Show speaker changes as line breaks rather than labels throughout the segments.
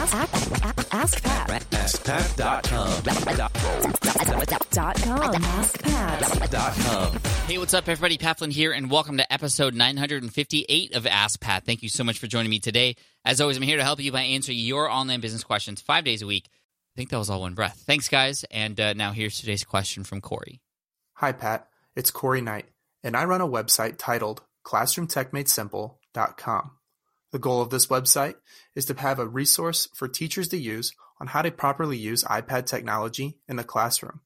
Ask, ask, ask Pat.
AskPat.com.
Dot com. AskPat.
Hey, what's up, everybody? Pat Flynn here, and welcome to episode 958 of Ask Pat. Thank you so much for joining me today. As always, I'm here to help you by answering your online business questions five days a week. I think that was all one breath. Thanks, guys. And uh, now here's today's question from Corey.
Hi, Pat. It's Corey Knight, and I run a website titled ClassroomTechMadeSimple.com. The goal of this website is to have a resource for teachers to use on how to properly use iPad technology in the classroom.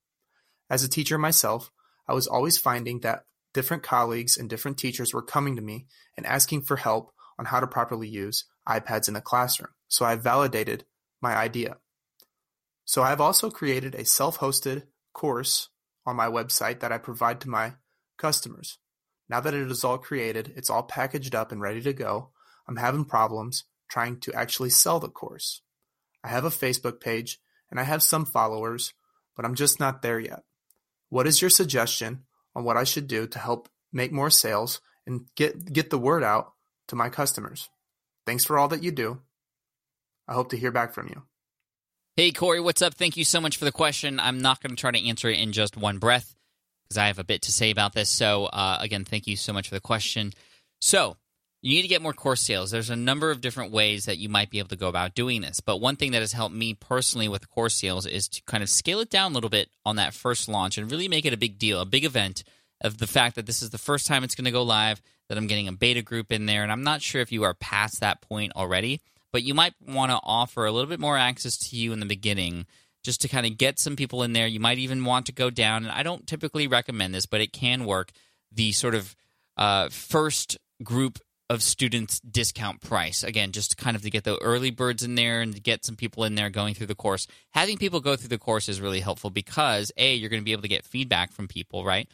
As a teacher myself, I was always finding that different colleagues and different teachers were coming to me and asking for help on how to properly use iPads in the classroom. So I validated my idea. So I've also created a self-hosted course on my website that I provide to my customers. Now that it is all created, it's all packaged up and ready to go, I'm having problems trying to actually sell the course. I have a Facebook page and I have some followers, but I'm just not there yet. What is your suggestion on what I should do to help make more sales and get get the word out to my customers? Thanks for all that you do. I hope to hear back from you.
Hey, Corey, what's up? Thank you so much for the question. I'm not going to try to answer it in just one breath because I have a bit to say about this. So, uh, again, thank you so much for the question. So, you need to get more course sales. There's a number of different ways that you might be able to go about doing this. But one thing that has helped me personally with course sales is to kind of scale it down a little bit on that first launch and really make it a big deal, a big event of the fact that this is the first time it's going to go live, that I'm getting a beta group in there. And I'm not sure if you are past that point already, but you might want to offer a little bit more access to you in the beginning just to kind of get some people in there. You might even want to go down, and I don't typically recommend this, but it can work. The sort of uh, first group of students discount price. Again just kind of to get the early birds in there and to get some people in there going through the course. Having people go through the course is really helpful because a you're going to be able to get feedback from people right?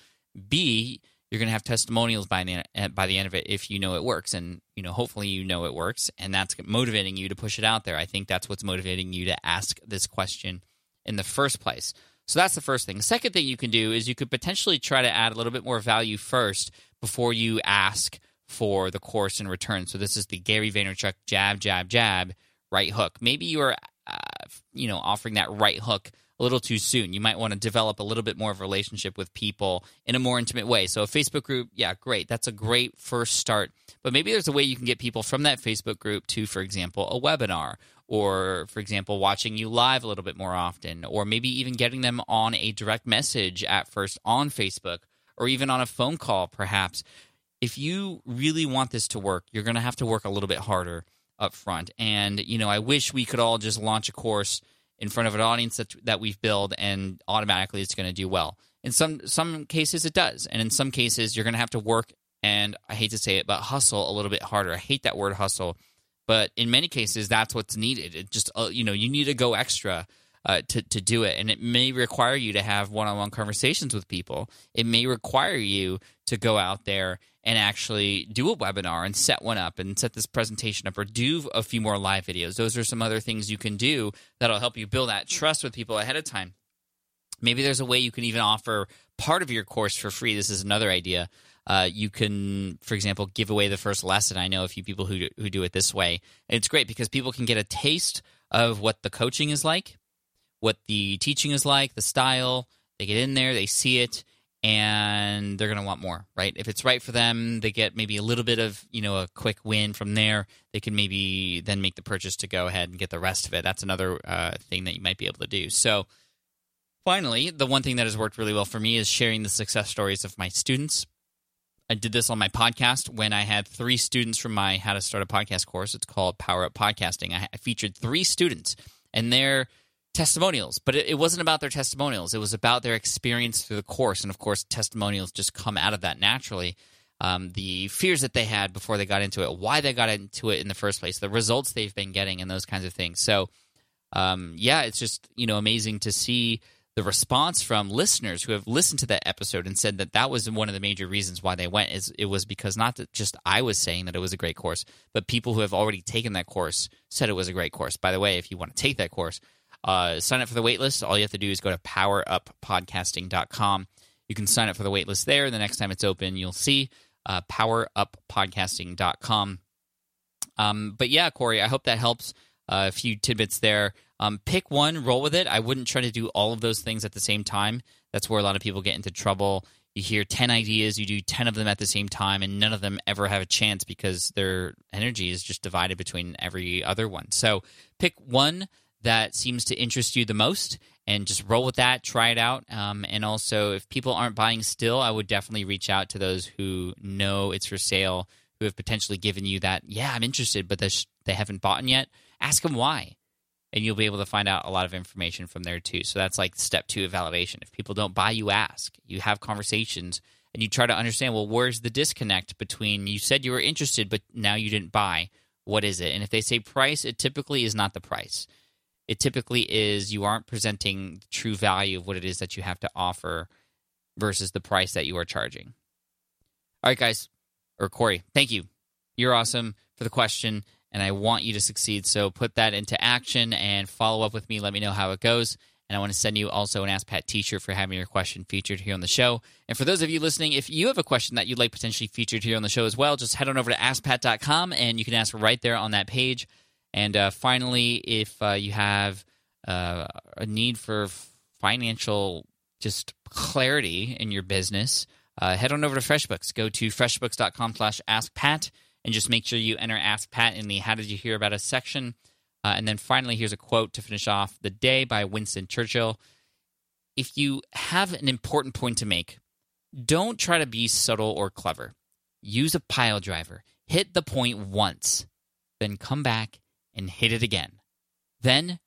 B you're going to have testimonials by the, by the end of it if you know it works. And you know hopefully you know it works and that's motivating you to push it out there. I think that's what's motivating you to ask this question in the first place. So that's the first thing. Second thing you can do is you could potentially try to add a little bit more value first before you ask for the course in return. So this is the Gary Vaynerchuk jab, jab, jab, right hook. Maybe you're, uh, you know, offering that right hook a little too soon. You might want to develop a little bit more of a relationship with people in a more intimate way. So a Facebook group, yeah, great. That's a great first start. But maybe there's a way you can get people from that Facebook group to, for example, a webinar or, for example, watching you live a little bit more often, or maybe even getting them on a direct message at first on Facebook or even on a phone call, perhaps if you really want this to work, you're going to have to work a little bit harder up front. And, you know, I wish we could all just launch a course in front of an audience that, that we've built and automatically it's going to do well. In some some cases it does. And in some cases you're going to have to work and I hate to say it, but hustle a little bit harder. I hate that word hustle, but in many cases that's what's needed. It just uh, you know, you need to go extra uh, to to do it, and it may require you to have one on one conversations with people. It may require you to go out there and actually do a webinar and set one up and set this presentation up or do a few more live videos. Those are some other things you can do that'll help you build that trust with people ahead of time. Maybe there's a way you can even offer part of your course for free. This is another idea. Uh, you can, for example, give away the first lesson. I know a few people who do, who do it this way. It's great because people can get a taste of what the coaching is like, what the teaching is like, the style. They get in there, they see it, and they're going to want more, right? If it's right for them, they get maybe a little bit of, you know, a quick win from there. They can maybe then make the purchase to go ahead and get the rest of it. That's another uh, thing that you might be able to do. So, finally, the one thing that has worked really well for me is sharing the success stories of my students. I did this on my podcast when I had three students from my How to Start a Podcast course. It's called Power Up Podcasting. I featured three students, and they're testimonials, but it, it, wasn't about their testimonials. It was about their experience through the course. And of course, testimonials just come out of that naturally. Um, the fears that they had before they got into it, why they got into it in the first place, the results they've been getting, and those kinds of things. So, um, yeah, it's just you know amazing to see the response from listeners who have listened to that episode and said that that was one of the major reasons why they went. Is it was because not that just I was saying that it was a great course, but people who have already taken that course said it was a great course. By the way, if you want to take that course, uh, sign up for the waitlist. All you have to do is go to poweruppodcasting.com. You can sign up for the waitlist there. The next time it's open, you'll see uh, poweruppodcasting.com. Um, but yeah, Corey, I hope that helps. uh, a few tidbits there. Um, pick one, roll with it. I wouldn't try to do all of those things at the same time. That's where a lot of people get into trouble. You hear 10 ideas, you do 10 of them at the same time, and none of them ever have a chance because their energy is just divided between every other one. So pick one that seems to interest you the most and just roll with that, try it out. Um, and also, if people aren't buying still, I would definitely reach out to those who know it's for sale, who have potentially given you that, yeah, I'm interested, but they haven't bought yet. Ask them why and you'll be able to find out a lot of information from there too. So that's like step two of validation. If people don't buy, you ask, you have conversations, and you try to understand well, where's the disconnect between you said you were interested, but now you didn't buy? What is it? And if they say price, it typically is not the price. It typically is you aren't presenting the true value of what it is that you have to offer versus the price that you are charging. All right, guys, or Corey, thank you. You're awesome for the question and I want you to succeed. So put that into action and follow up with me. Let me know how it goes. And I want to send you also an Ask Pat t shirt for having your question featured here on the show. And for those of you listening, if you have a question that you'd like potentially featured here on the show as well, just head on over to askpat.com and you can ask right there on that page. And uh, finally, if uh, you have uh, a need for financial just clarity in your business, uh, head on over to FreshBooks. Go to freshbooks.com slash askpat and just make sure you enter Ask Pat in the How Did You Hear About Us section. Uh, and then finally, here's a quote to finish off the day by Winston Churchill. If you have an important point to make, don't try to be subtle or clever. Use a pile driver. Hit the point once, then come back and hit it again. Then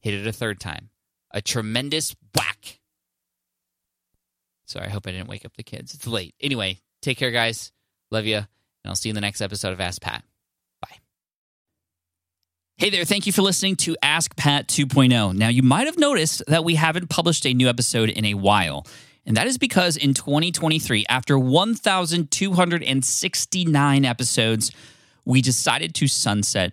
hit it a third time. A tremendous whack. Sorry, I hope I didn't wake up the kids. It's late. Anyway, take care, guys. Love you. And I'll see you in the next episode of Ask Pat. Bye. Hey there, thank you for listening to Ask Pat 2.0. Now, you might have noticed that we haven't published a new episode in a while. And that is because in 2023, after 1,269 episodes, we decided to sunset